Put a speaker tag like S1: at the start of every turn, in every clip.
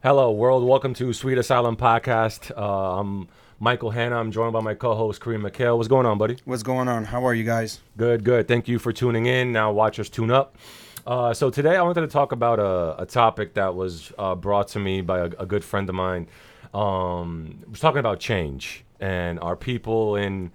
S1: Hello, world. Welcome to Sweet Asylum Podcast. Uh, I'm Michael Hanna. I'm joined by my co-host Kareem McHale. What's going on, buddy?
S2: What's going on? How are you guys?
S1: Good, good. Thank you for tuning in. Now watch us tune up. Uh, so today I wanted to talk about a, a topic that was uh, brought to me by a, a good friend of mine. Um, was talking about change and are people in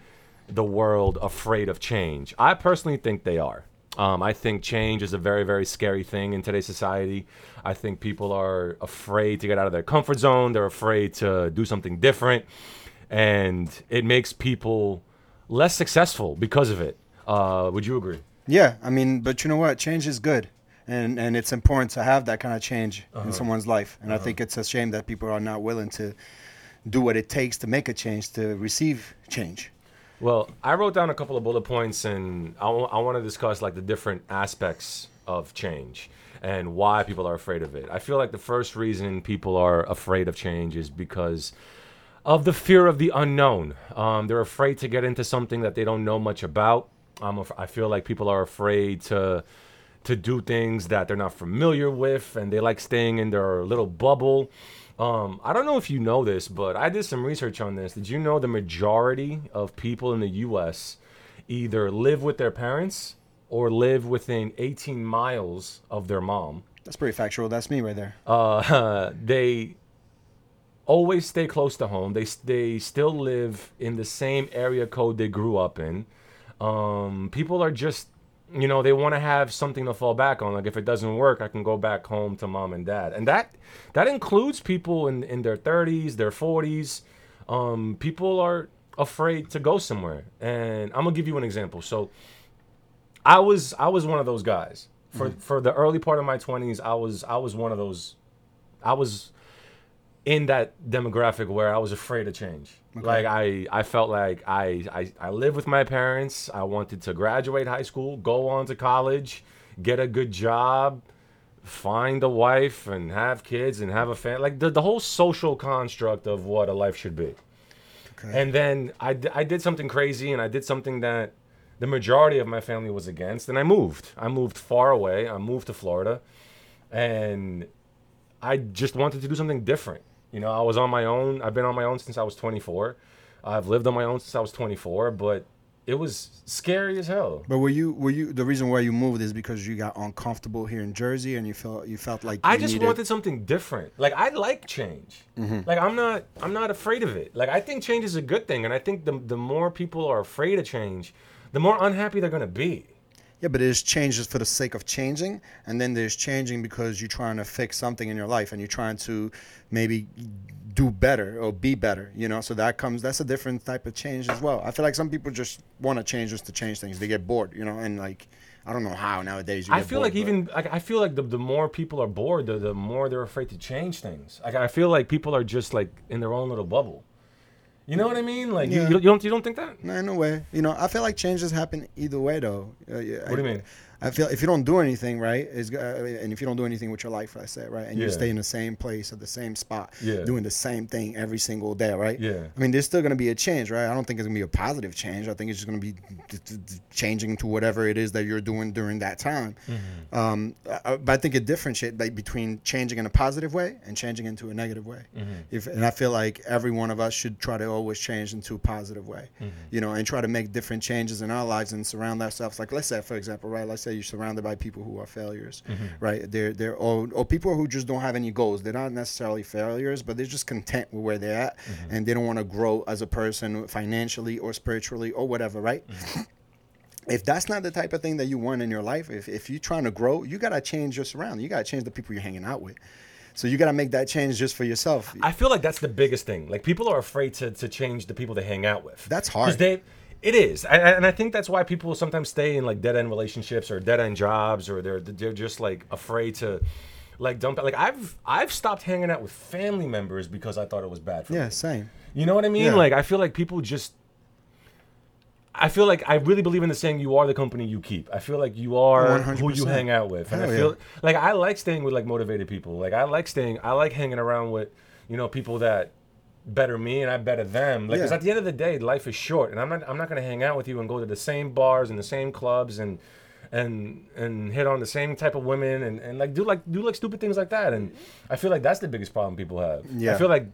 S1: the world afraid of change? I personally think they are. Um, I think change is a very, very scary thing in today's society. I think people are afraid to get out of their comfort zone. They're afraid to do something different. And it makes people less successful because of it. Uh, would you agree?
S2: Yeah, I mean, but you know what? Change is good. And, and it's important to have that kind of change
S1: Uh-huh.
S2: in someone's life. And I think it's a shame that people are not willing to do what it takes to make a change, to receive change.
S1: Well, I wrote down a couple of bullet points, and I want to discuss like the different aspects of change and why people are afraid of it. I feel like the first reason people are afraid of change is because of the fear of the unknown. Um, they're afraid to get into something that they don't know much about. Af- I feel like people are afraid to to do things that they're not familiar with, and they like staying in their little bubble. Um, I don't know if you know this, but I did some research on this. Did you know the majority of people in the U.S. either live with their parents or live within 18 miles of their mom?
S2: That's pretty factual. That's me right there.
S1: uh, they always stay close to home. They they still live in the same area code they grew up in. Um, people are just, you know, they want to have something to fall back on. Like if it doesn't work, I can go back home to mom and dad, and that that includes people in in their 30s, their 40s. Um, people are afraid to go somewhere, and I'm gonna give you an example. So, I was I was one of those guys for for the early part of my 20s. I was I was one of those. I was in that demographic where I was afraid of change. Like I, I felt like I, I, I lived with my parents. I wanted to graduate high school, go on to college, get a good job, find a wife, and have kids and have a family. Like the, the whole social construct of what a life should be.
S2: Okay.
S1: And then I, d- I did something crazy and I did something that the majority of my family was against. And I moved. I moved far away. I moved to Florida. And I just wanted to do something different. You know, I was on my own. I've been on my own since I was 24. I've lived on my own since I was 24, but it was scary as hell.
S2: But were you were you the reason why you moved is because you got uncomfortable here in Jersey and you felt you felt like
S1: I
S2: you
S1: just
S2: needed-
S1: wanted something different. Like I like change. Mm-hmm. Like I'm not I'm not afraid of it. Like I think change is a good thing and I think the the more people are afraid of change, the more unhappy they're going to be.
S2: Yeah, but there's changes for the sake of changing, and then there's changing because you're trying to fix something in your life and you're trying to maybe do better or be better, you know? So that comes, that's a different type of change as well. I feel like some people just want to change just to change things. They get bored, you know? And like, I don't know how nowadays you
S1: I feel
S2: bored,
S1: like even like I feel like the, the more people are bored, the, the more they're afraid to change things. Like I feel like people are just like in their own little bubble. You know what I mean? Like you-
S2: Yeah.
S1: you, you don't you don't think that?
S2: No, in a way. You know, I feel like changes happen either way, though. Uh, yeah,
S1: What do you mean?
S2: I feel if you don't do anything right, is uh, and if you don't do anything with your life, I say right, and you stay in the same place at the same spot,
S1: Yeah.
S2: doing the same thing every single day, right?
S1: Yeah.
S2: I mean, there's still gonna be a change, right? I don't think it's gonna be a positive change. I think it's just gonna be d- d- changing to whatever it is that you're doing during that time.
S1: Mm-hmm.
S2: Um, uh, but I think it differentiates like, between changing in a positive way and changing into a negative way.
S1: Mm-hmm.
S2: If and I feel like every one of us should try to always change into a positive way,
S1: Mm-hmm.
S2: you know, and try to make different changes in our lives and surround ourselves. Like let's say, for example, right? Let's say you're surrounded by people who are failures,
S1: Mm-hmm.
S2: right? They're they're or, or people who just don't have any goals. They're not necessarily failures, but they're just content with where they're at,
S1: Mm-hmm.
S2: and they don't want to grow as a person financially or spiritually or whatever, right?
S1: Mm-hmm.
S2: If that's not the type of thing that you want in your life, if, if you're trying to grow, you gotta change your surroundings. You gotta change the people you're hanging out with. So you gotta make that change just for yourself.
S1: I feel like that's the biggest thing. Like people are afraid to, to change the people they hang out with.
S2: That's
S1: Because
S2: hard.
S1: they, it is, and, and I think that's why people sometimes stay in like dead end relationships or dead end jobs, or they're they're just like afraid to, like dump. Like I've I've stopped hanging out with family members because I thought it was bad for
S2: yeah,
S1: me.
S2: same.
S1: You know what I mean?
S2: Yeah.
S1: Like I feel like people just. I feel like I really believe in the saying "you are the company you keep." I feel like you are who you hang out with, and I feel
S2: yeah.
S1: like I like staying with like motivated people. Like I like staying, I like hanging around with, you know, people that better me and I better them. Like, 'cause
S2: Yeah.
S1: at the end of the day, life is short, and I'm not, I'm not gonna hang out with you and go to the same bars and the same clubs and and and hit on the same type of women and, and like do like do like stupid things like that. And I feel like that's the biggest problem people have.
S2: Yeah.
S1: I feel like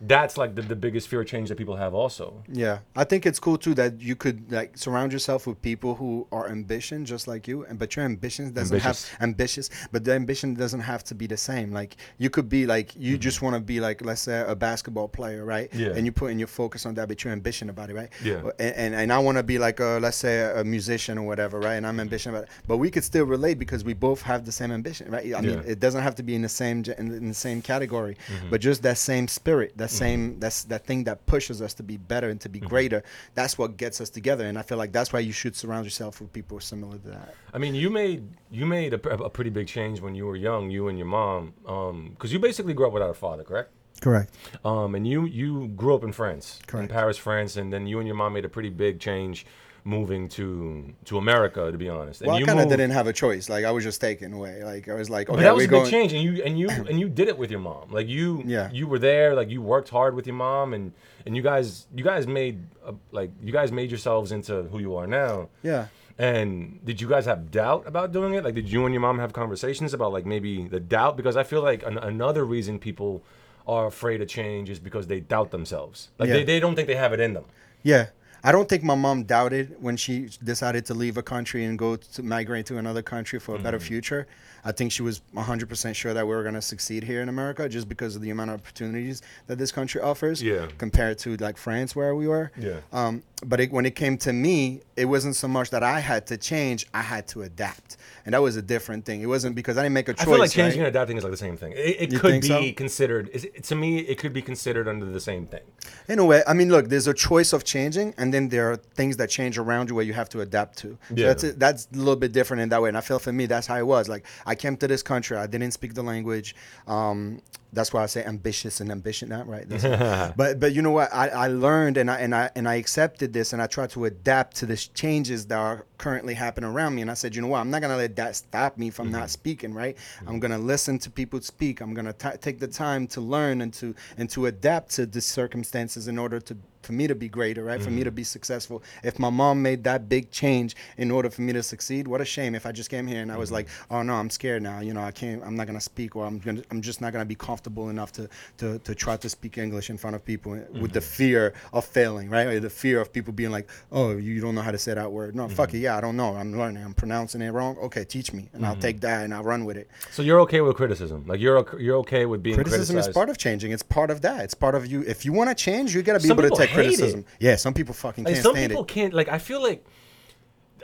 S1: that's like the, the biggest fear of change that people have also.
S2: Yeah, I think it's cool too that you could like surround yourself with people who are ambition just like you, and but your ambition doesn't
S1: Ambitious.
S2: have ambitious, but the ambition doesn't have to be the same. Like you could be like you mm-hmm. just want to be like let's say a basketball player, right?
S1: Yeah.
S2: And you put in your focus on that, but your ambition about it, right?
S1: Yeah.
S2: And and, and I want to be like a let's say a, musician or whatever, right? And I'm mm-hmm. ambitious about it, but we could still relate because we both have the same ambition, right? I mean,
S1: Yeah.
S2: it doesn't have to be in the same in, in the same category, mm-hmm. but just that same spirit, that Mm-hmm. same that's that thing that pushes us to be better and to be mm-hmm. greater. That's what gets us together, and I feel like that's why you should surround yourself with people similar to that.
S1: I mean, you made you made a, a pretty big change when you were young, you and your mom, um, because you basically grew up without a father, correct?
S2: Correct.
S1: Um, and you you grew up in France,
S2: Correct.
S1: in Paris, France, and then you and your mom made a pretty big change moving to to America, to be honest. And
S2: Well, I
S1: you
S2: kind of didn't have a choice. Like I was just taken away. Like I was like, okay,
S1: But that was a big
S2: going.
S1: change, and you and you and you did it with your mom. Like you,
S2: Yeah.
S1: you were there. Like you worked hard with your mom, and and you guys, you guys made a, like you guys made yourselves into who you are now.
S2: Yeah.
S1: And did you guys have doubt about doing it? Like, did you and your mom have conversations about like maybe the doubt? Because I feel like an, another reason people are afraid of change is because they doubt themselves. Like
S2: Yeah.
S1: they, they don't think they have it in them.
S2: Yeah. I don't think my mom doubted when she decided to leave a country and go to migrate to another country for a better
S1: Mm-hmm.
S2: future. I think she was 100% sure that we were going to succeed here in America just because of the amount of opportunities that this country offers
S1: Yeah.
S2: compared to like France where we were.
S1: Yeah.
S2: Um, but it, when it came to me, it wasn't so much that I had to change, I had to adapt. And that was a different thing. It wasn't because I didn't make a choice.
S1: I feel like changing
S2: right?
S1: and adapting is like the same thing. It, it could be
S2: so?
S1: considered. Is it, to me, it could be considered under the same thing.
S2: In a way, I mean, look, there's a choice of changing, and then there are things that change around you where you have to adapt to. So
S1: Yeah.
S2: that's that's a little bit different in that way. And I feel for me, that's how it was. Like I came to this country, I didn't speak the language. Um, that's why I say ambitious and ambition, not right. But but you know what? I, I learned and I and I and I accepted this, and I tried to adapt to the changes that are currently happening around me. And I said, you know what? I'm not gonna let that stop me from not speaking. Right? I'm gonna listen to people speak. I'm gonna t- take the time to learn and to and to adapt to the circumstances in order to for me to be greater, right? For me to mm-hmm. be successful. If my mom made that big change in order for me to succeed, what a shame if I just came here and I was like, mm-hmm. oh no, I'm scared now. You know, I can't. I'm not gonna speak, or I'm gonna. I'm just not gonna be comfortable enough to to, to try to speak English in front of people with the mm-hmm. fear of failing, right? Or the fear of people being like, oh, you don't know how to say that word. No, fuck it. Yeah, I don't know. I'm learning. I'm pronouncing it wrong. Okay, teach me, and I'll take that and I'll run with it.
S1: So you're okay with criticism? Like you're you're okay with being criticized?
S2: Criticism is part of changing. It's part of that. It's part of you. If you want to change, you gotta be
S1: Some
S2: able to take
S1: hate it.
S2: Yeah, some people fucking
S1: Like
S2: can't
S1: some people
S2: it.
S1: can't. Like I feel like.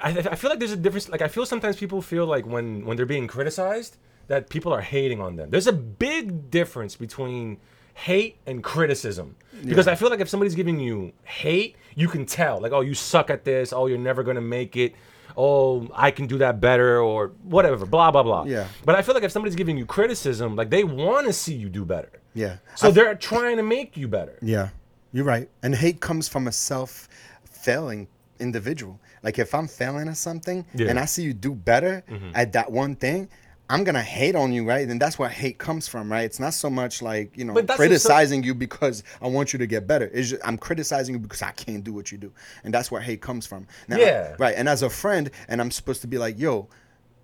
S1: I, I feel like there's a difference. Like I feel sometimes people feel like when when they're being criticized that people are hating on them. There's a big difference between hate and criticism because I feel like if somebody's giving you hate, you can tell. Like oh, you suck at this. Oh, you're never gonna make it. Oh, I can do that better, or whatever. Blah blah blah.
S2: Yeah.
S1: But I feel like if somebody's giving you criticism, like they want to see you do better.
S2: Yeah.
S1: So they're trying to make you better.
S2: Yeah, you're right. And hate comes from a self failing individual. Like if I'm failing at something
S1: Yeah.
S2: and I see you do better mm-hmm. at that one thing, I'm gonna hate on you, right? And that's where hate comes from, right? It's not so much like you know
S1: But that's a-
S2: criticizing you because I want you to get better. It's just, I'm criticizing you because I can't do what you do, and that's where hate comes from. Now,
S1: Yeah.
S2: right. And as a friend, and I'm supposed to be like, yo.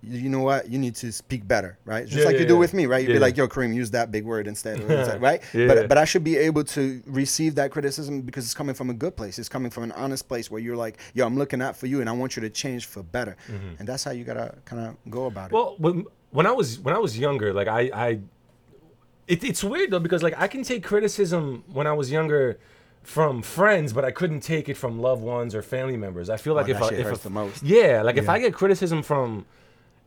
S2: You know what? You need to speak better, right? Just
S1: Yeah,
S2: like
S1: yeah,
S2: you do
S1: yeah.
S2: with me, right? You'd be like, "Yo, Kareem, use that big word instead," right?
S1: Yeah.
S2: But but I should be able to receive that criticism because it's coming from a good place. It's coming from an honest place where you're like, yo, I'm looking out for you and I want you to change for better. Mm-hmm. And that's how you gotta kind of go about it.
S1: Well, when when I was when I was younger, like I I, it, it's weird though because like I can take criticism when I was younger from friends, but I couldn't take it from loved ones or family members. I feel oh, like
S2: Oh,
S1: if I, if a-
S2: the most.
S1: yeah, like if I get criticism from,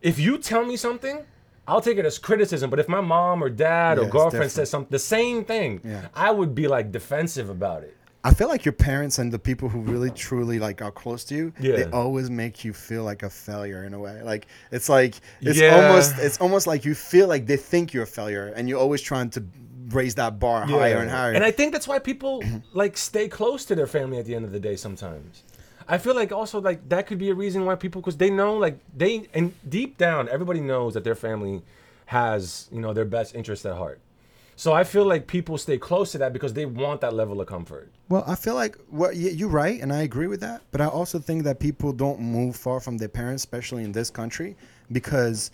S1: if you tell me something. I'll take it as criticism, but if my mom or dad
S2: Yeah,
S1: or girlfriend says something, the same thing,
S2: Yeah.
S1: I would be like defensive about it.
S2: I feel like your parents and the people who really truly like are close to you, they always make you feel like a failure in a way. Like it's like it's
S1: Yeah.
S2: almost it's almost like you feel like they think you're a failure and you're always trying to raise that bar higher and higher.
S1: And I think that's why people like stay close to their family at the end of the day sometimes. I feel like also like that could be a reason why people because they know like they and deep down everybody knows that their family has you know their best interest at heart. So I feel like people stay close to that because they want that level of comfort.
S2: Well, I feel like well, you're right, and I agree with that. But I also think that people don't move far from their parents, especially in this country, because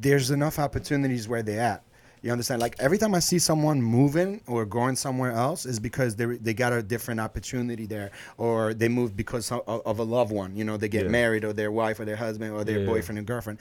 S2: there's enough opportunities where they're at. You understand? Like every time I see someone moving or going somewhere else, is because they they got a different opportunity there, or they moved because of, of a loved one. You know, they get
S1: Yeah.
S2: married, or their wife, or their husband, or their
S1: Yeah.
S2: boyfriend and girlfriend.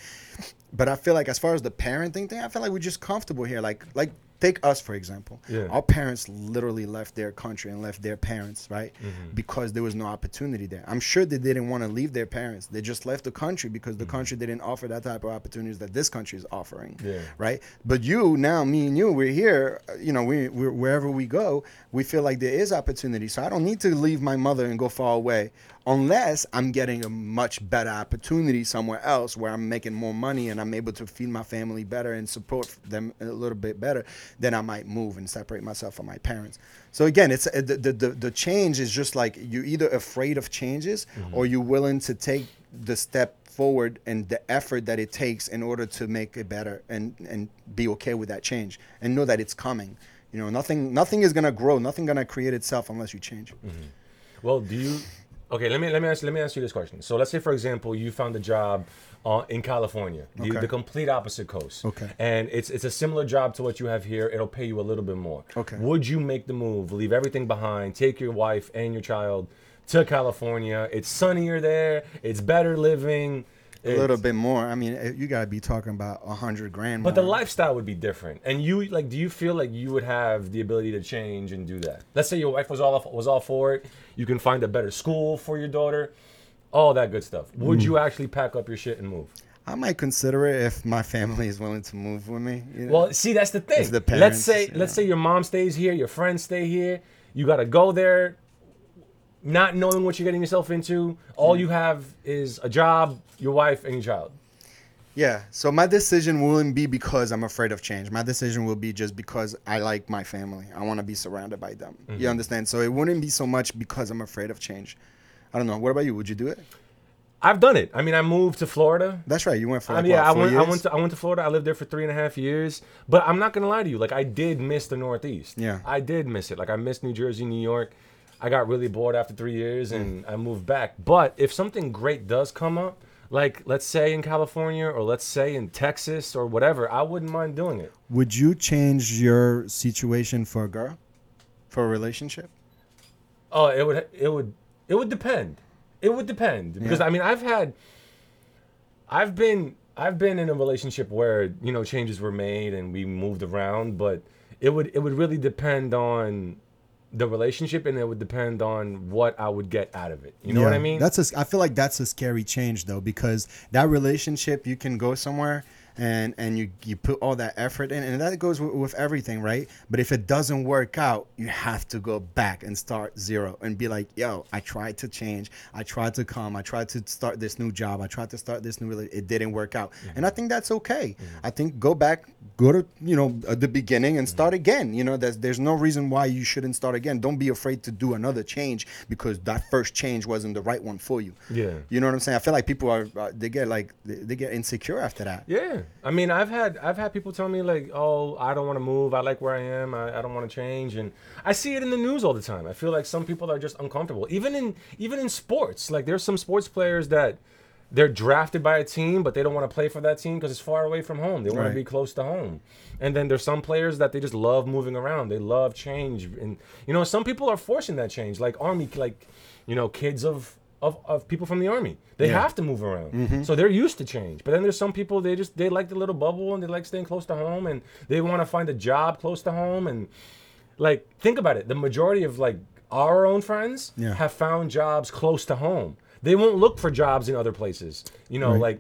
S2: But I feel like as far as the parenting thing, I feel like we're just comfortable here. Like like take us for example.
S1: Yeah.
S2: Our parents literally left their country and left their parents, right?
S1: Mm-hmm.
S2: Because there was no opportunity there. I'm sure they didn't want to leave their parents. They just left the country because the country didn't offer that type of opportunities that this country is offering.
S1: Yeah.
S2: Right? But you now, me and you, we're here. uh, You know, we we're, wherever we go, we feel like there is opportunity. So I don't need to leave my mother and go far away, unless I'm getting a much better opportunity somewhere else where I'm making more money and I'm able to feed my family better and support them a little bit better. Then I might move and separate myself from my parents. So again, it's uh, the the the, the change is just like you're either afraid of changes or you're willing to take the step forward and the effort that it takes in order to make it better and and be okay with that change and know that it's coming. You know, nothing nothing is gonna grow, nothing gonna create itself unless you change.
S1: Well, do you? Okay, let me let me ask let me ask you this question. So let's say, for example, you found a job uh, in California, the,
S2: Okay.
S1: the complete opposite coast.
S2: Okay.
S1: And it's it's a similar job to what you have here. It'll pay you a little bit more.
S2: Okay.
S1: Would you make the move, leave everything behind, take your wife and your child to California? It's sunnier there. It's better living.
S2: A little bit more. I mean, eh, you gotta be talking about a hundred grand.
S1: But the lifestyle would be different. And you like, do you feel like you would have the ability to change and do that? Let's say your wife was all was all for it. You can find a better school for your daughter, all that good stuff. Would
S2: Mm.
S1: you actually pack up your shit and move?
S2: I might consider it if my family is willing to move with me. you know?
S1: Well, see, that's the thing.
S2: The
S1: let's say let's
S2: know.
S1: say your mom stays here, your friends stay here. You got to go there, not knowing what you're getting yourself into. All you have is a job, your wife, and your child.
S2: Yeah. So my decision wouldn't be because I'm afraid of change. My decision will be just because I like my family. I want to be surrounded by them.
S1: Mm-hmm.
S2: You understand? So it wouldn't be so much because I'm afraid of change. I don't know. What about you? Would you do it?
S1: I've done it. I mean, I moved to Florida.
S2: That's right. You went for
S1: I mean, yeah,
S2: what,
S1: I went. I went to I went to Florida. I lived there for three and a half years. But I'm not gonna lie to you. Like I did miss the Northeast.
S2: Yeah.
S1: I did miss it. Like I missed New Jersey, New York. I got really bored after three years and mm. I moved back. But if something great does come up, like let's say in California or let's say in Texas or whatever, I wouldn't mind doing it.
S2: Would you change your situation for a girl, for a relationship?
S1: Oh, it would it would it would depend. It would depend because
S2: Yeah.
S1: I mean I've had I've been I've been in a relationship where you know changes were made and we moved around, but it would it would really depend on the relationship and it would depend on what I would get out of it. You know what I mean?
S2: That's a. I feel like that's a scary change though, because that relationship you can go somewhere and and you you put all that effort in, and that goes with, with everything, right? But if it doesn't work out, you have to go back and start zero and be like, yo, I tried to change, I tried to come, I tried to start this new job, I tried to start this new. It didn't work out, and I mm-hmm. think that's okay. Mm-hmm. I think go back, go to you know the beginning and mm-hmm. start again. You know, there's there's no reason why you shouldn't start again. Don't be afraid to do another change because that first change wasn't the right one for you.
S1: Yeah.
S2: You know what I'm saying? I feel like people are uh, they get like they, they get insecure after that.
S1: Yeah, I mean, I've had I've had people tell me like, "Oh, I don't want to move. I like where I am. I, I don't want to change." And I see it in the news all the time. I feel like some people are just uncomfortable. Even in even in sports, like there's some sports players that they're drafted by a team, but they don't want to play for that team because it's far away from home. They want
S2: Right.
S1: to be close to home. And then there's some players that they just love moving around. They love change, and you know, some people are forcing that change, like army, like you know, kids of of, of people from the army. They
S2: Yeah.
S1: have to move around. Mm-hmm. So they're used to change. But then there's some people they just they like the little bubble and they like staying close to home and they want to find a job close to home and like think about it. The majority of like our own friends
S2: Yeah.
S1: have found jobs close to home. They won't look for jobs in other places. You know,
S2: Right.
S1: like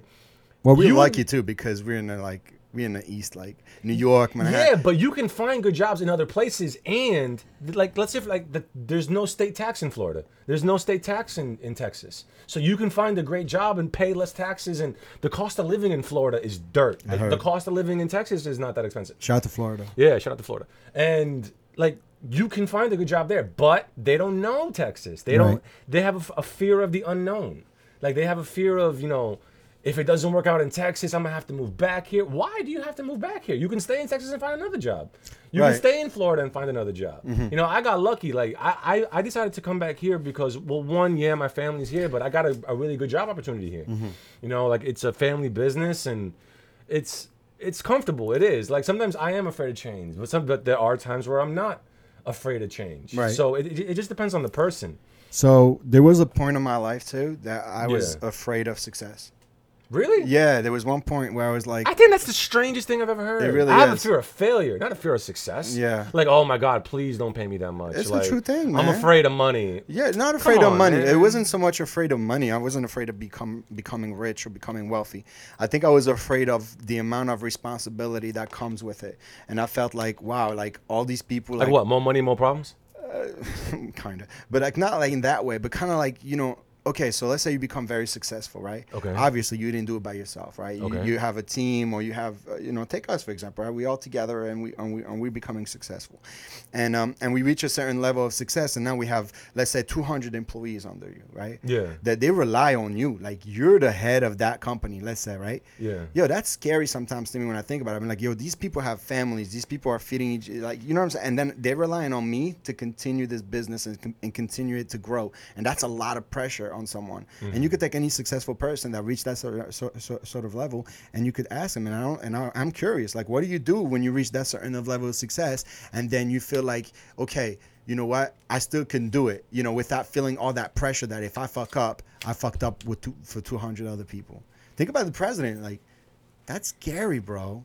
S2: Well, we're
S1: You-
S2: lucky too because we're in the like we're in the east, like New York, Manhattan.
S1: Yeah, but you can find good jobs in other places, and like let's say if, like the, there's no state tax in Florida, there's no state tax in, in Texas, so you can find a great job and pay less taxes, and the cost of living in Florida is dirt. The,
S2: heard.
S1: the cost of living in Texas is not that expensive.
S2: Shout out to Florida.
S1: Yeah, shout out to Florida, and like you can find a good job there, but they don't know Texas. They don't. They have a fear of the unknown. Like they have a fear of you know. If it doesn't work out in Texas, I'm gonna have to move back here. Why do you have to move back here? You can stay in Texas and find another job. You
S2: Right.
S1: can stay in Florida and find another job.
S2: Mm-hmm.
S1: You know, I got lucky. Like I, I, I decided to come back here because, well, one, yeah, my family's here, but I got a, a really good job opportunity here.
S2: Mm-hmm.
S1: You know, like it's a family business and it's it's comfortable. It is. Like sometimes I am afraid of change, but some but there are times where I'm not afraid of change.
S2: Right.
S1: So it, it, it just depends on the person.
S2: So there was a point in my life too that I was
S1: Yeah.
S2: afraid of success.
S1: Really?
S2: Yeah, there was one point where I was like,
S1: I think that's the strangest thing I've ever heard.
S2: It really
S1: I have a fear of failure, not a fear of success.
S2: Yeah.
S1: Like, oh my God, please don't pay me that much.
S2: It's the true thing, man.
S1: I'm afraid of money.
S2: Yeah, not afraid of
S1: on,
S2: money. It wasn't so much afraid of money. I wasn't afraid of become becoming rich or becoming wealthy. I think I was afraid of the amount of responsibility that comes with it. And I felt like, wow, like all these people
S1: Like, what? More money, more problems?
S2: kind of. But like not like in that way, but kind of like, you know, okay, so let's say you become very successful, right?
S1: Okay.
S2: Obviously, you didn't do it by yourself, right? You,
S1: Okay.
S2: you have a team or you have, uh, you know, take us for example, right? We all together and we and we and we're becoming successful, and um and we reach a certain level of success, and now we have let's say 200 employees under you, right?
S1: Yeah.
S2: That they rely on you, like you're the head of that company, let's say, right?
S1: Yeah.
S2: Yo, that's scary sometimes to me when I think about it. I'm like, yo, these people have families. These people are feeding each, like, you know what I'm saying? And then they're relying on me to continue this business and, and continue it to grow. And that's a lot of pressure on someone. And you mm-hmm. could take any successful person that reached that sort of, sort, sort, sort of level, and you could ask them. And I don't, and I, I'm curious, like, what do you do when you reach that certain of level of success, and then you feel like, okay. You know what? I still can do it. You know, without feeling all that pressure that if I fuck up, I fucked up with two, for 200 other people. Think about the president. Like, that's scary, bro.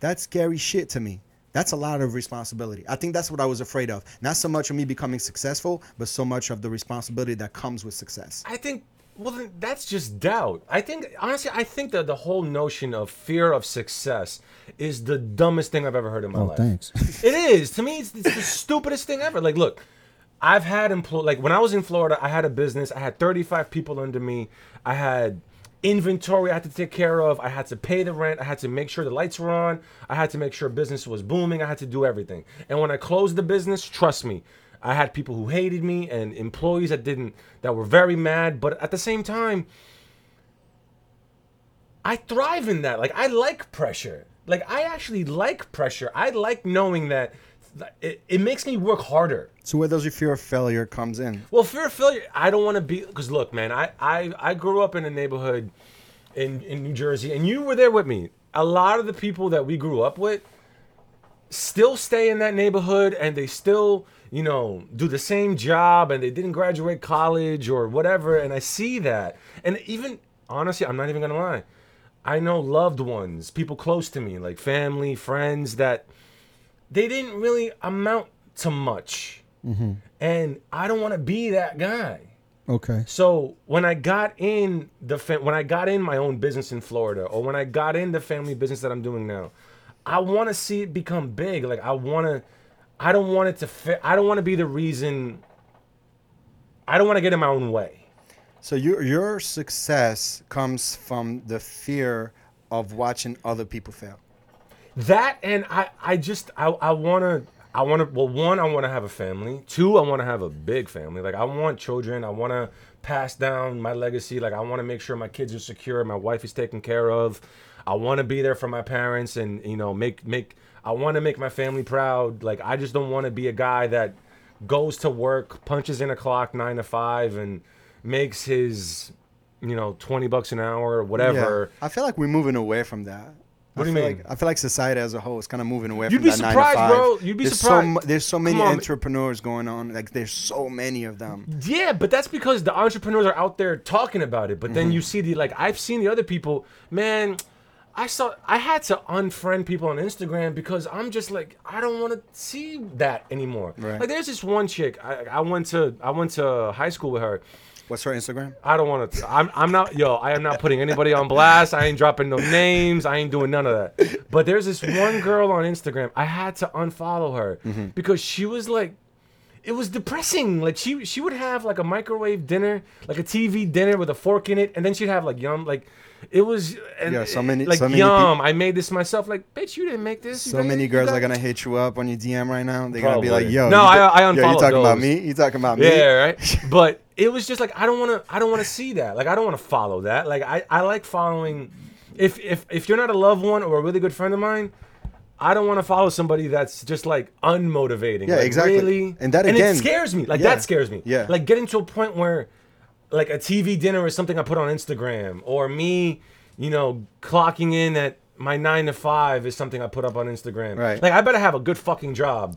S2: That's scary shit to me. That's a lot of responsibility. I think that's what I was afraid of. Not so much of me becoming successful, but so much of the responsibility that comes with success.
S1: I think well then that's just doubt. I think honestly I think that the whole notion of fear of success is the dumbest thing I've ever heard in my
S2: Oh,
S1: life. Thanks. it is. To me it's, it's the stupidest thing ever. Like look, I've had employ like when I was in Florida, I had a business. I had 35 people under me. I had inventory I had to take care of. I had to pay the rent. I had to make sure the lights were on. I had to make sure business was booming. I had to do everything. And when I closed the business, trust me, I had people who hated me and employees that didn't that were very mad, but at the same time I thrive in that. Like I like pressure. Like I actually like pressure. I like knowing that th- it, it makes me work harder.
S2: So where does your fear of failure comes in?
S1: Well, fear of failure, I don't want to be because look, man, I, I I grew up in a neighborhood in in New Jersey, and you were there with me. A lot of the people that we grew up with still stay in that neighborhood, and they still you know do the same job, and they didn't graduate college or whatever. And I see that, and even honestly, I'm not even gonna lie. I know loved ones, people close to me, like family, friends, that they didn't really amount to much. Mm-hmm. And I don't want to be that guy.
S2: Okay.
S1: So when I got in the when I got in my own business in Florida, or when I got in the family business that I'm doing now, I want to see it become big. Like I want to, I don't want it to fit. I don't want to be the reason. I don't want to get in my own way.
S2: So your your success comes from the fear of watching other people fail.
S1: That and I, I just I, I wanna I wanna well one I wanna have a family. Two I wanna have a big family. Like I want children. I wanna pass down my legacy. Like I wanna make sure my kids are secure, my wife is taken care of. I wanna be there for my parents and you know make make I wanna make my family proud. Like I just don't wanna be a guy that goes to work, punches in a clock nine to five and makes his you know, twenty bucks an hour or whatever.
S2: Yeah. I feel like we're moving away from that.
S1: What
S2: I
S1: do you
S2: feel
S1: mean?
S2: Like, I feel like society as a whole is kind of moving away from that.
S1: You'd
S2: from
S1: be
S2: that
S1: surprised,
S2: nine to five.
S1: bro. You'd be
S2: there's
S1: surprised.
S2: So, mu- there's so many
S1: Come on.
S2: entrepreneurs going on. Like there's so many of them.
S1: Yeah, but that's because the entrepreneurs are out there talking about it. But
S2: Mm-hmm.
S1: then you see the like I've seen the other people, man. I saw I had to unfriend people on Instagram because I'm just like I don't want to see that anymore.
S2: Right.
S1: Like there's this one chick I, I went to I went to high school with her.
S2: What's her Instagram?
S1: I don't want to. I'm, I'm not. Yo, I am not putting anybody on blast. I ain't dropping no names. I ain't doing none of that. But there's this one girl on Instagram. I had to unfollow her
S2: Mm-hmm.
S1: because she was like, it was depressing. Like she she would have like a microwave dinner, like a TV dinner with a fork in it, and then she'd have like yum like. It was and
S2: Yeah, so many-
S1: like
S2: so many
S1: yum. I made this myself. Like, bitch, you didn't make this.
S2: So many girls
S1: got-
S2: are gonna hit you up on your DM right now. They're gonna be like, "Yo,
S1: No,
S2: you
S1: I- I
S2: yo, you
S1: unfollowed
S2: talking about me? You talking about me?
S1: Yeah, right. but it was just like I don't want to. I don't want to see that. Like I don't want to follow that. Like I, I like following. If if if you're not a loved one or a really good friend of mine, I don't want to follow somebody that's just like unmotivating.
S2: Yeah,
S1: Like,
S2: exactly.
S1: Really?
S2: And that
S1: and it scares me. Like
S2: Yeah.
S1: that scares me.
S2: Yeah.
S1: Like getting to a point where, like a TV dinner is something I put on Instagram, or me, you know, clocking in at my nine to five is something I put up on Instagram.
S2: Right.
S1: Like I better have a good fucking job.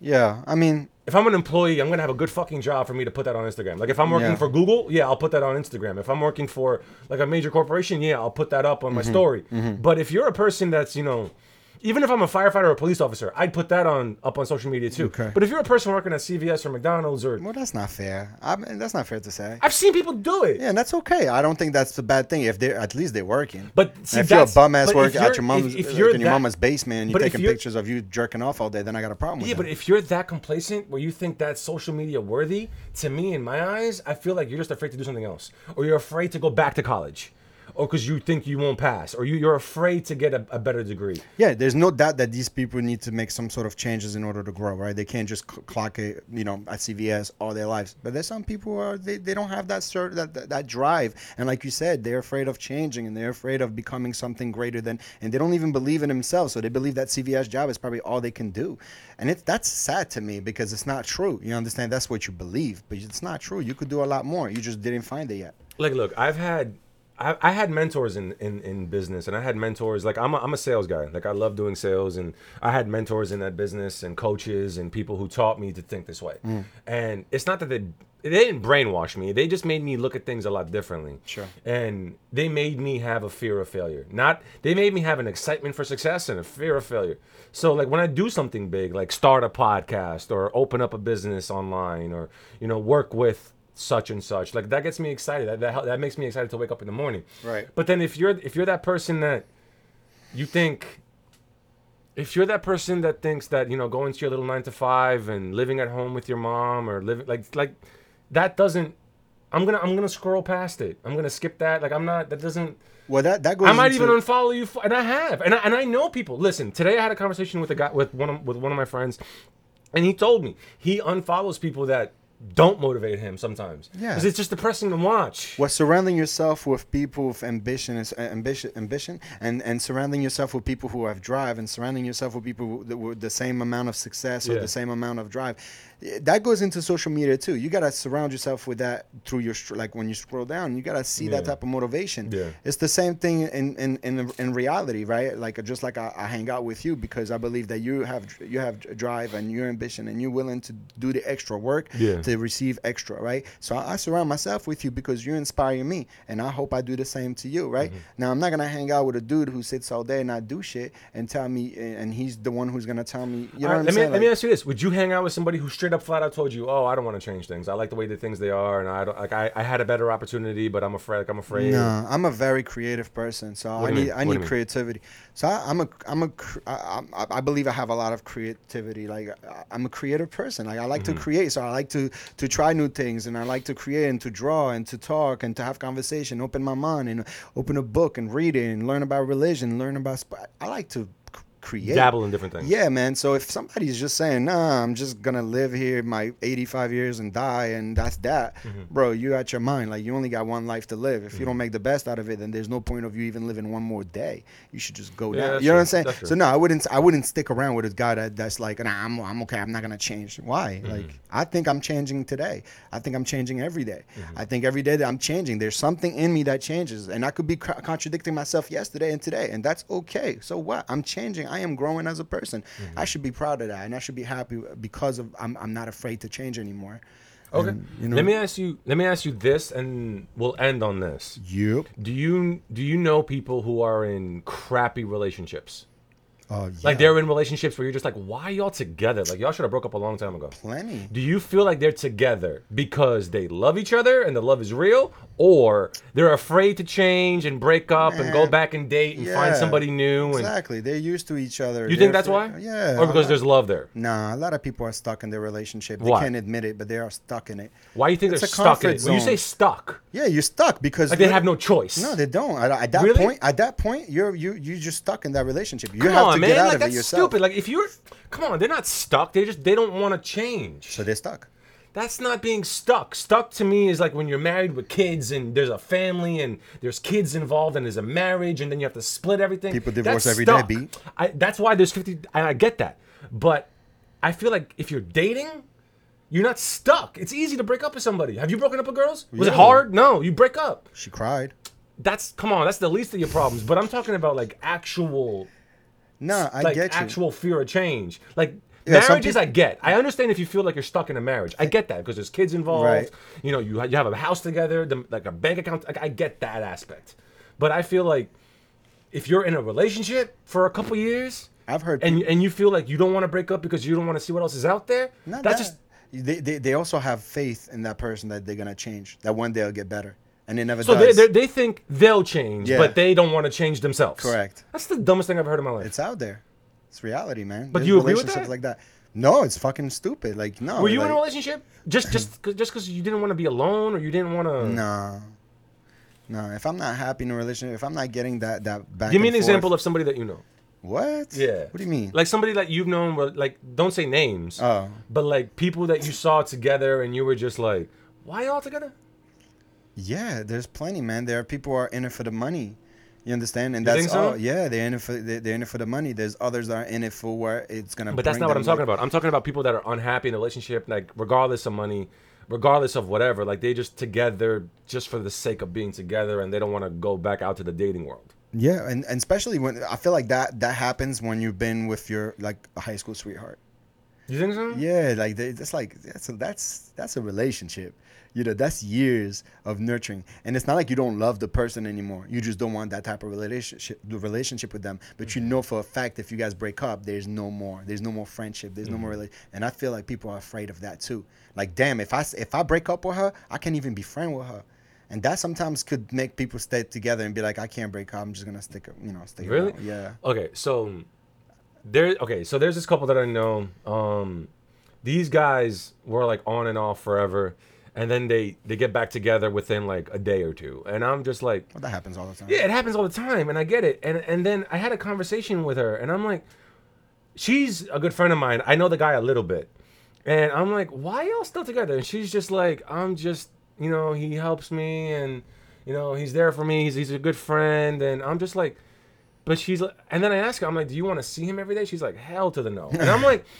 S2: Yeah, I mean,
S1: If I'm an employee, I'm gonna have a good fucking job for me to put that on Instagram. Like if I'm working
S2: Yeah.
S1: for Google, yeah, I'll put that on Instagram. If I'm working for like a major corporation, yeah, I'll put that up on my
S2: Mm-hmm.
S1: story. But if you're a person that's, you know, even if I'm a firefighter or a police officer, I'd put that on up on social media too.
S2: Okay.
S1: But if you're a person working at CVS or McDonald's or
S2: well, that's not fair. I mean, that's not fair to say.
S1: I've seen people do it.
S2: Yeah, and that's okay. I don't think that's a bad thing if they're at least they're working.
S1: But see,
S2: if you're a bum ass
S1: but
S2: work at your mom's,
S1: if- if you're
S2: in your
S1: that-
S2: mama's basement, and you're taking pictures of you jerking off all day, then I got a problem with you.
S1: Yeah,
S2: that.
S1: but if you're that complacent where you think that's social media worthy, to me, in my eyes, I feel like you're just afraid to do something else. Or you're afraid to go back to college. Or because you think you won't pass. Or you, you're afraid to get a, a better degree.
S2: Yeah, there's no doubt that these people need to make some sort of changes in order to grow, right? They can't just clock it, you know, at CVS all their lives. But there's some people who are they, they don't have that sort that, that that drive, and like you said, they're afraid of changing and they're afraid of becoming something greater than, and they don't even believe in themselves. So they believe that CVS job is probably all they can do, and it that's sad to me because it's not true. You understand? That's what you believe, but it's not true. You could do a lot more. You just didn't find it yet.
S1: Like, look, I've had. I, I had mentors in, in, in business and I had mentors like I'm a, I'm a sales guy. Like I love doing sales and I had mentors in that business and coaches and people who taught me to think this way. Mm. And it's not that they they didn't brainwash me. They just made me look at things a lot differently.
S2: Sure.
S1: and they made me have a fear of failure. Not they made me have an excitement for success and a fear of failure. So like when i do something big like start a podcast or open up a business online or you know work with such and such like that gets me excited that, that, that makes me excited to wake up in the morning
S2: Right.
S1: but then if you're if you're that person that you think if you're that person that thinks that you know going to your little nine to five and living at home with your mom or living like like that doesn't i'm gonna i'm gonna scroll past it i'm gonna skip that like i'm not that doesn't
S2: Well, that that goes.
S1: I might
S2: into-
S1: even unfollow you, for, and I have, and I, and I know people. Listen, today I had a conversation with a guy with one of, with one of my friends, and he told me he unfollows people that don't motivate him sometimes.
S2: Yeah.
S1: because it's just depressing to watch.
S2: Well, surrounding yourself with people with ambition, is, uh, ambition, ambition, and and surrounding yourself with people who have drive, and surrounding yourself with people with the, with the same amount of success or
S1: Yeah.
S2: the same amount of drive, that goes into social media too. You gotta surround yourself with that through your like when you scroll down, you gotta see that type of motivation.
S1: Yeah.
S2: It's the same thing in in in, in reality, right? Like just like I, I hang out with you because I believe that you have you have drive and your ambition and you're willing to do the extra work
S1: Yeah.
S2: to receive extra, right? So I, I surround myself with you because you inspire me, and I hope I do the same to you, right?
S1: Mm-hmm.
S2: Now I'm not gonna hang out with a dude who sits all day and not do shit and tell me, and he's the one who's gonna tell me, you know
S1: right,
S2: what I'm
S1: let me
S2: saying?
S1: let me ask you this: Would you hang out with somebody who straight up, flat out told you, "Oh, I don't want to change things. I like the way that things they are, and I don't like I, I had a better opportunity, but I'm afraid. Like I'm afraid."
S2: No, I'm a very creative person, so
S1: What
S2: I need
S1: mean?
S2: I
S1: What
S2: need creativity. So I, I'm a I'm a I, I, I believe I have a lot of creativity. Like I'm a creative person. Like I like
S1: Mm-hmm.
S2: to create, so I like to to try new things, and I like to create and to draw and to talk and to have conversation, open my mind and open a book and read it and learn about religion, learn about. Sp- I like to create.
S1: Dabble in different things.
S2: Yeah, man. So if somebody's just saying, "Nah, I'm just gonna live here my 85 years and die," and that's that,
S1: Mm-hmm.
S2: bro, you at your mind. Like you only got one life to live. If you don't make the best out of it, then there's no point of you even living one more day. You should just go
S1: Yeah,
S2: down. You know what. I'm saying? So no, I wouldn't. I wouldn't stick around with a guy that, that's like, "Nah, I'm, I'm okay. I'm not gonna change." Why?
S1: Mm-hmm.
S2: Like I think I'm changing today. I think I'm changing every day.
S1: Mm-hmm.
S2: I think every day that I'm changing, there's something in me that changes, and I could be co- contradicting myself yesterday and today, and that's okay. So what? I'm changing. I am growing as a person.
S1: Mm-hmm.
S2: I should be proud of that, and I should be happy because of I'm, I'm not afraid to change anymore.
S1: Okay.
S2: And, you know,
S1: Let me ask you. Let me ask you this, and we'll end on this.
S2: Yep.
S1: Do you do you know people who are in crappy relationships?
S2: Oh, yeah.
S1: Like they're in relationships where you're just like, why y'all together? Like y'all should have broke up a long time ago.
S2: plenty.
S1: Do you feel like they're together because they love each other and the love is real, or they're afraid to change and break up and go back and date and find somebody new? And
S2: Exactly. They're used to each other.
S1: you think
S2: They're
S1: that's
S2: afraid-
S1: why?
S2: Yeah.
S1: Or because there's love there?
S2: Nah, a lot of people are stuck in their relationship. They
S1: Why?
S2: can't admit it, but they are stuck in it.
S1: Why do you think
S2: It's
S1: they're stuck in it? When you say stuck,
S2: Yeah, you're stuck because
S1: like they have no choice.
S2: No, they don't. At, at that
S1: Really?
S2: point, at that point, you're you you just stuck in that relationship. You
S1: Come
S2: have
S1: on,
S2: to
S1: man.
S2: get out
S1: like
S2: of
S1: that's
S2: it yourself.
S1: stupid. Like if you're, come on, they're not stuck. They just they don't want to change.
S2: so they're stuck.
S1: That's not being stuck. Stuck to me is like when you're married with kids and there's a family and there's kids involved and there's a marriage and then you have to split everything.
S2: People divorce
S1: That's
S2: every day,
S1: stuck.
S2: B.
S1: I, that's why there's 50. And I get that. But I feel like if you're dating, you're not stuck. It's easy to break up with somebody. Have you broken up with girls? Was it hard? No, you break up.
S2: She cried.
S1: That's come on. That's the least of your problems. But I'm talking about like actual,
S2: No, I
S1: like
S2: get you.
S1: actual fear of change. Like
S2: Yeah,
S1: marriages, I get. I understand if you feel like you're stuck in a marriage. I get that because there's kids involved.
S2: Right.
S1: You know, you you have a house together, the, like a bank account. Like, I get that aspect. But I feel like if you're in a relationship for a couple years
S2: I've heard
S1: and and you feel like you don't want to break up because you don't want to see what else is out there,
S2: Not
S1: that's
S2: that.
S1: just
S2: they, they they also have faith in that person that they're gonna change. That one day it'll get better, and it never
S1: so they,
S2: does.
S1: they they think they'll change,
S2: Yeah.
S1: but they don't want to change themselves.
S2: Correct.
S1: That's the dumbest thing I've heard in my life.
S2: it's out there. It's reality, man.
S1: But
S2: There's
S1: you agree with that?
S2: like that. No, it's fucking stupid. Like no.
S1: Were you
S2: like,
S1: in a relationship just just 'cause- just because you didn't want to be alone or you didn't want to?
S2: No. No, if I'm not happy in a relationship, if I'm not getting that that back.
S1: Give me an
S2: forth-
S1: example of somebody that you know.
S2: what?
S1: Yeah.
S2: What do you mean?
S1: Like somebody that you've known, where, like don't say names,
S2: Oh,
S1: but like people that you saw together and you were just like, why y'all together?
S2: Yeah. There's plenty, man. There are people who are in it for the money. You understand? And
S1: You
S2: that's
S1: think so?
S2: all. Yeah, they're in it for they're, in it for the money. There's others that are in it for where it's gonna.
S1: But that's not what I'm
S2: them,
S1: talking about. I'm talking about people that are unhappy in a relationship, like regardless of money, regardless of whatever. Like they just together just for the sake of being together, and they don't want to go back out to the dating world.
S2: Yeah, and, and especially when I feel like that that happens when you've been with your like a high school sweetheart.
S1: You think so?
S2: Yeah, like they, that's like that's a, that's that's a relationship. You know, that's years of nurturing, and it's not like you don't love the person anymore. You just don't want that type of relationship the relationship with them. But you know for a fact if you guys break up, there's no more. There's no more friendship. There's no more
S1: Mm-hmm.
S2: rela- And I feel like people are afraid of that too. Like, damn, if i if I break up with her, I can't even be friend with her. And that sometimes could make people stay together and be like, I can't break up. I'm just gonna stick, you know, stick.
S1: Really?
S2: around. Yeah.
S1: Okay, so there. Okay, so there's this couple that I know. Um, these guys were like on and off forever, and then they they get back together within like a day or two, and I'm just like,
S2: Well, that happens all the time.
S1: yeah, it happens all the time, and I get it. And and then I had a conversation with her, and I'm like, she's a good friend of mine. I know the guy a little bit, and I'm like, why y'all still together? And she's just like, I'm just, you know, he helps me, and you know, he's there for me. He's he's a good friend, and I'm just like, but she's like, and then I ask her, I'm like, do you want to see him every day? She's like, hell to the no. And I'm like.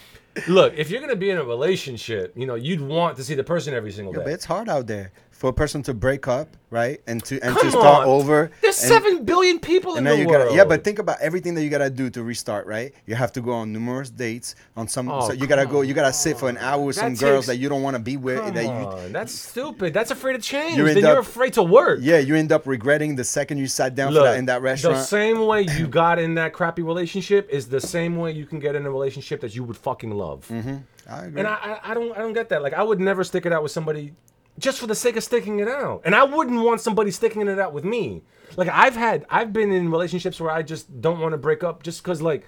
S1: Look, if you're gonna be in a relationship, you know you'd want to see the person every single
S2: Yeah,
S1: day.
S2: but it's hard out there for a person to break up, right? And to and
S1: Come
S2: to start
S1: on.
S2: over.
S1: There's
S2: and,
S1: seven billion people in the
S2: you
S1: world.
S2: gotta yeah, but think about everything that you gotta do to restart, right? You have to go on numerous dates on some.
S1: Oh,
S2: so you gotta go. You gotta sit for an hour with
S1: That
S2: some girls that you don't want to be with.
S1: Come
S2: that you,
S1: on, that's stupid. That's afraid to change.
S2: You
S1: then
S2: end
S1: you're afraid to work.
S2: yeah, you end up regretting the second you sat down for
S1: Look,
S2: that in that restaurant.
S1: the same way you got in that crappy relationship is the same way you can get in a relationship that you would fucking love.
S2: Mm-hmm. I agree.
S1: And I, I don't, I don't get that. Like, I would never stick it out with somebody just for the sake of sticking it out. And I wouldn't want somebody sticking it out with me. Like, I've had, I've been in relationships where I just don't want to break up just because, like,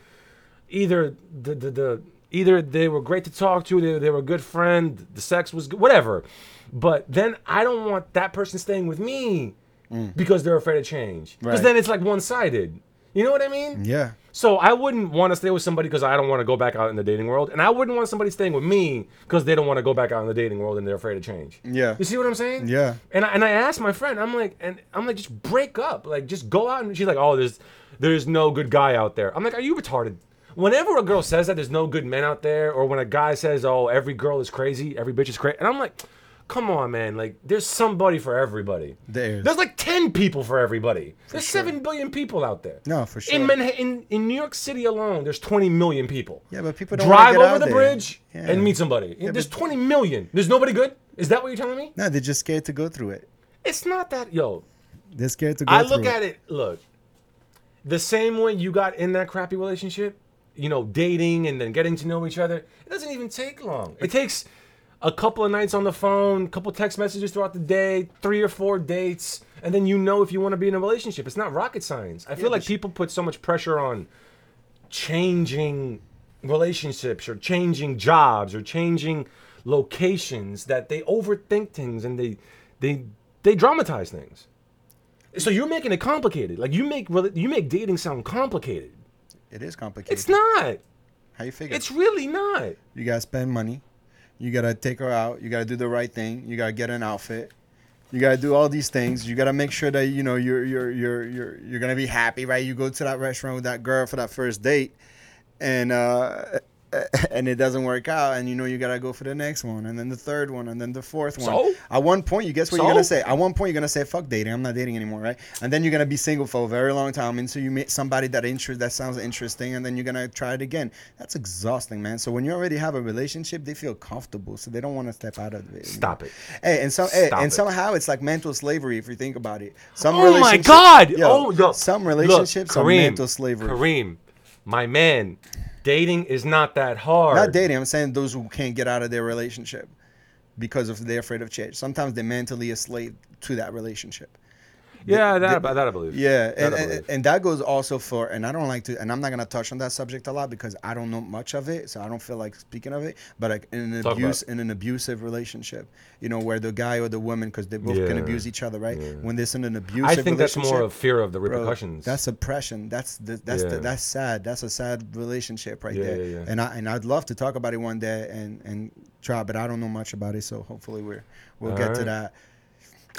S1: either the, the, the, either they were great to talk to, they, they were a good friend, the sex was good, whatever. But then I don't want that person staying with me mm. because they're afraid of change. Because
S2: Right.
S1: then it's like one sided. You know what I mean?
S2: yeah,
S1: So I wouldn't want to stay with somebody because I don't want to go back out in the dating world, and I wouldn't want somebody staying with me because they don't want to go back out in the dating world and they're afraid of change.
S2: yeah,
S1: You see what I'm saying?
S2: yeah.
S1: And I, and I asked my friend, I'm like, and I'm like, just break up, like just go out. And she's like, oh, there's there's no good guy out there. I'm like, are you retarded? Whenever a girl says that there's no good men out there, or when a guy says, oh, every girl is crazy, every bitch is crazy, and I'm like, come on, man, like there's somebody for everybody.
S2: There's.
S1: There's like ten people for everybody. There's seven billion people out there.
S2: No, for sure.
S1: In Manhattan, in, in New York City alone, there's 20 million people.
S2: Yeah, but people don't
S1: drive over the
S2: there.
S1: bridge
S2: Yeah.
S1: and meet somebody. there's
S2: but-
S1: 20 million. There's nobody good. Is that what you're telling me?
S2: no, they're just scared to go through it.
S1: It's not that, yo.
S2: They're scared to go
S1: I look at it. Look, the same way you got in that crappy relationship, you know, dating and then getting to know each other. It doesn't even take long. It takes a couple of nights on the phone, a couple text messages throughout the day, three or four dates, and then you know if you want to be in a relationship. It's not rocket science. I feel like people put so much pressure on changing relationships or changing jobs or changing locations that they overthink things and they they they dramatize things. So you're making it complicated. Like you make you make dating sound complicated.
S2: It is complicated.
S1: It's not.
S2: How you figure?
S1: It's really not.
S2: you gotta spend money. You gotta take her out. You gotta do the right thing. You gotta get an outfit. You gotta do all these things. You gotta make sure that you know you're you're you're you're you're gonna be happy, right? You go to that restaurant with that girl for that first date, and uh, and it doesn't work out, and you know you gotta go for the next one, and then the third one, and then the fourth one.
S1: So?
S2: At one point, you guess what
S1: So?
S2: you're gonna say. At one point, you're gonna say, "Fuck dating. I'm not dating anymore," right? And then you're gonna be single for a very long time until you meet somebody that interest that sounds interesting, and then you're gonna try it again. That's exhausting, man. So when you already have a relationship, they feel comfortable, so they don't want to step out of it.
S1: Stop it.
S2: Hey, and so hey, and
S1: it.
S2: somehow it's like mental slavery if you think about it. Some
S1: Oh my God!
S2: Yo,
S1: oh, yo.
S2: some
S1: Look,
S2: relationships are
S1: Kareem,
S2: mental slavery.
S1: Kareem, my man, dating is not that hard.
S2: Not dating. I'm saying those who can't get out of their relationship because of they're afraid of change. Sometimes they're mentally a slave to that relationship.
S1: Yeah, that, that I believe.
S2: Yeah, and,
S1: I
S2: and,
S1: believe.
S2: and that goes also for, and I don't like to, and I'm not gonna touch on that subject a lot because I don't know much of it, so I don't feel like speaking of it. But like in an
S1: Talk
S2: abuse, in an abusive relationship, you know, where the guy or the woman, because they both can abuse each other, right?
S1: yeah.
S2: When there's in an abusive
S1: I think that's more of fear of the
S2: bro,
S1: repercussions.
S2: that's oppression. That's the, that's
S1: Yeah.
S2: the, that's sad. That's a sad relationship right
S1: Yeah,
S2: there.
S1: yeah, yeah.
S2: And I and I'd love to talk about it one day and and try, but I don't know much about it. So hopefully we're we'll get to that.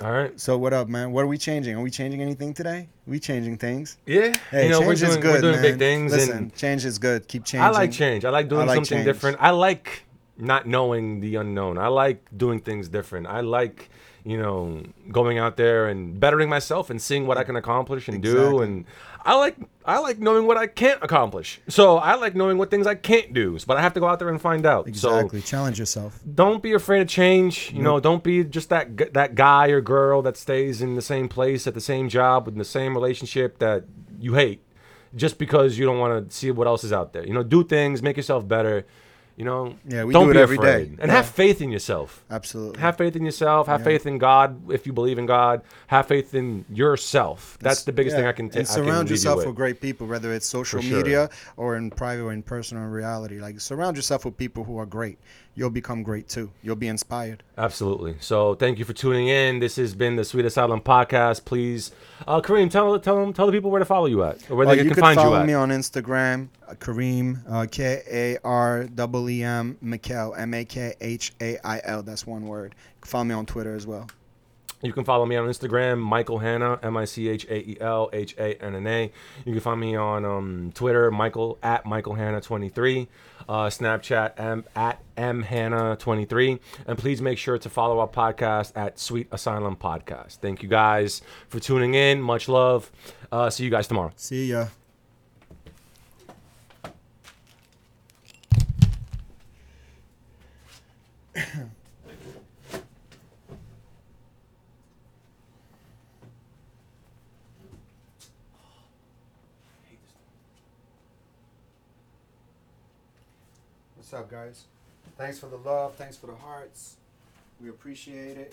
S1: All right.
S2: So what up, man? What are we changing? Are we changing anything today? We changing things?
S1: Yeah.
S2: Hey,
S1: you know,
S2: change
S1: we're
S2: is good,
S1: we're doing
S2: man.
S1: big things.
S2: Listen, change is good. Keep changing.
S1: I like change. I like doing
S2: like
S1: something
S2: change.
S1: different. I like not knowing the unknown. I like doing things different. I like, you know, going out there and bettering myself and seeing what I can accomplish and do. And I like I like knowing what I can't accomplish. So I like knowing what things I can't do. But I have to go out there and find out.
S2: Exactly.
S1: So
S2: Challenge yourself.
S1: don't be afraid of change. You mm-hmm. know, don't be just that that guy or girl that stays in the same place at the same job with the same relationship that you hate, just because you don't want to see what else is out there. You know, do things, make yourself better. You know,
S2: Yeah, we
S1: don't
S2: do it
S1: be
S2: every day.
S1: afraid. and
S2: Yeah.
S1: have faith in yourself.
S2: Absolutely.
S1: Have faith in yourself. Have
S2: Yeah.
S1: faith in God if you believe in God. Have faith in yourself. That's the biggest thing I can take.
S2: And surround yourself with great people, whether it's social
S1: sure.
S2: media or in private or in personal reality. Like surround yourself with people who are great. You'll become great too. You'll be inspired.
S1: Absolutely. So thank you for tuning in. This has been the Sweet Asylum podcast. Please, uh, Kareem, tell tell them tell the people where to follow you at or where
S2: Uh,
S1: they
S2: you
S1: can find
S2: follow
S1: you at.
S2: me on Instagram, uh, Kareem uh, K A R E M Mikhail M A K H A I L. That's one word. Follow me on Twitter as well.
S1: You can follow me on Instagram, Michael Hanna, M I C H A E L H A N N A. You can find me on um, Twitter, Michael at Michael Hanna 23, uh, Snapchat M, at M Hanna 23, and please make sure to follow our podcast at Sweet Asylum Podcast. Thank you guys for tuning in. Much love. Uh, see you guys tomorrow.
S2: See ya. What's up, guys? Thanks for the love. Thanks for the hearts. We appreciate it.